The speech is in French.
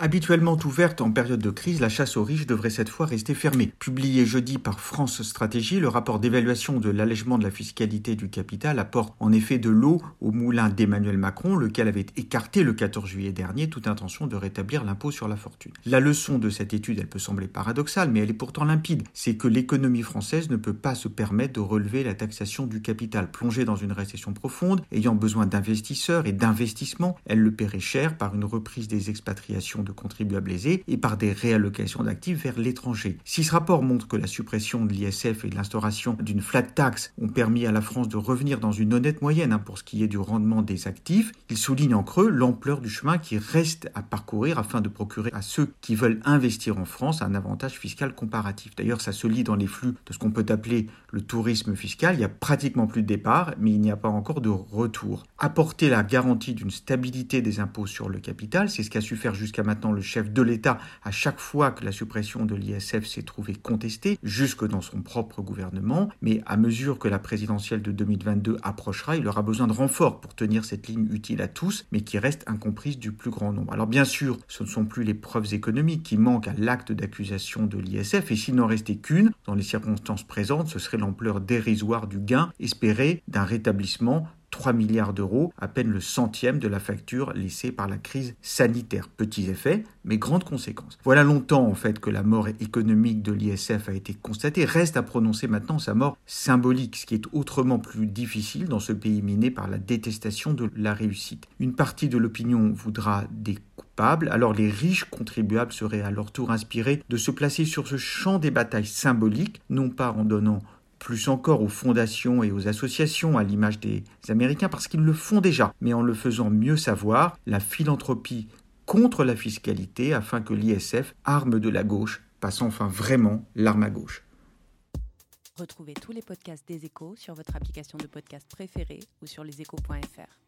Habituellement ouverte en période de crise, la chasse aux riches devrait cette fois rester fermée. Publié jeudi par France Stratégie, le rapport d'évaluation de l'allègement de la fiscalité du capital apporte en effet de l'eau au moulin d'Emmanuel Macron, lequel avait écarté le 14 juillet dernier toute intention de rétablir l'impôt sur la fortune. La leçon de cette étude, elle peut sembler paradoxale, mais elle est pourtant limpide. C'est que l'économie française ne peut pas se permettre de relever la taxation du capital. Plongée dans une récession profonde, ayant besoin d'investisseurs et d'investissements, elle le paierait cher par une reprise des expatriations de contribuables aisés et par des réallocations d'actifs vers l'étranger. Si ce rapport montre que la suppression de l'ISF et l'instauration d'une flat tax ont permis à la France de revenir dans une honnête moyenne hein, pour ce qui est du rendement des actifs, il souligne en creux l'ampleur du chemin qui reste à parcourir afin de procurer à ceux qui veulent investir en France un avantage fiscal comparatif. D'ailleurs, ça se lit dans les flux de ce qu'on peut appeler le tourisme fiscal. Il n'y a pratiquement plus de départ, mais il n'y a pas encore de retour. Apporter la garantie d'une stabilité des impôts sur le capital, c'est ce qu'a su faire jusqu'à maintenant le chef de l'État à chaque fois que la suppression de l'ISF s'est trouvée contestée, jusque dans son propre gouvernement. Mais à mesure que la présidentielle de 2022 approchera, il aura besoin de renforts pour tenir cette ligne utile à tous, mais qui reste incomprise du plus grand nombre. Alors bien sûr, ce ne sont plus les preuves économiques qui manquent à l'acte d'accusation de l'ISF, et s'il n'en restait qu'une, dans les circonstances présentes, ce serait l'ampleur dérisoire du gain espéré d'un rétablissement 3 milliards d'euros, à peine le centième de la facture laissée par la crise sanitaire. Petits effets, mais grandes conséquences. Voilà longtemps en fait que la mort économique de l'ISF a été constatée. Reste à prononcer maintenant sa mort symbolique, ce qui est autrement plus difficile dans ce pays miné par la détestation de la réussite. Une partie de l'opinion voudra des coupables, alors les riches contribuables seraient à leur tour inspirés de se placer sur ce champ des batailles symboliques, non pas en donnant plus encore aux fondations et aux associations, à l'image des Américains, parce qu'ils le font déjà, mais en le faisant mieux savoir, la philanthropie contre la fiscalité, afin que l'ISF, arme de la gauche, passe enfin vraiment l'arme à gauche. Retrouvez tous les podcasts des échos sur votre application de podcast préférée ou sur leséchos.fr.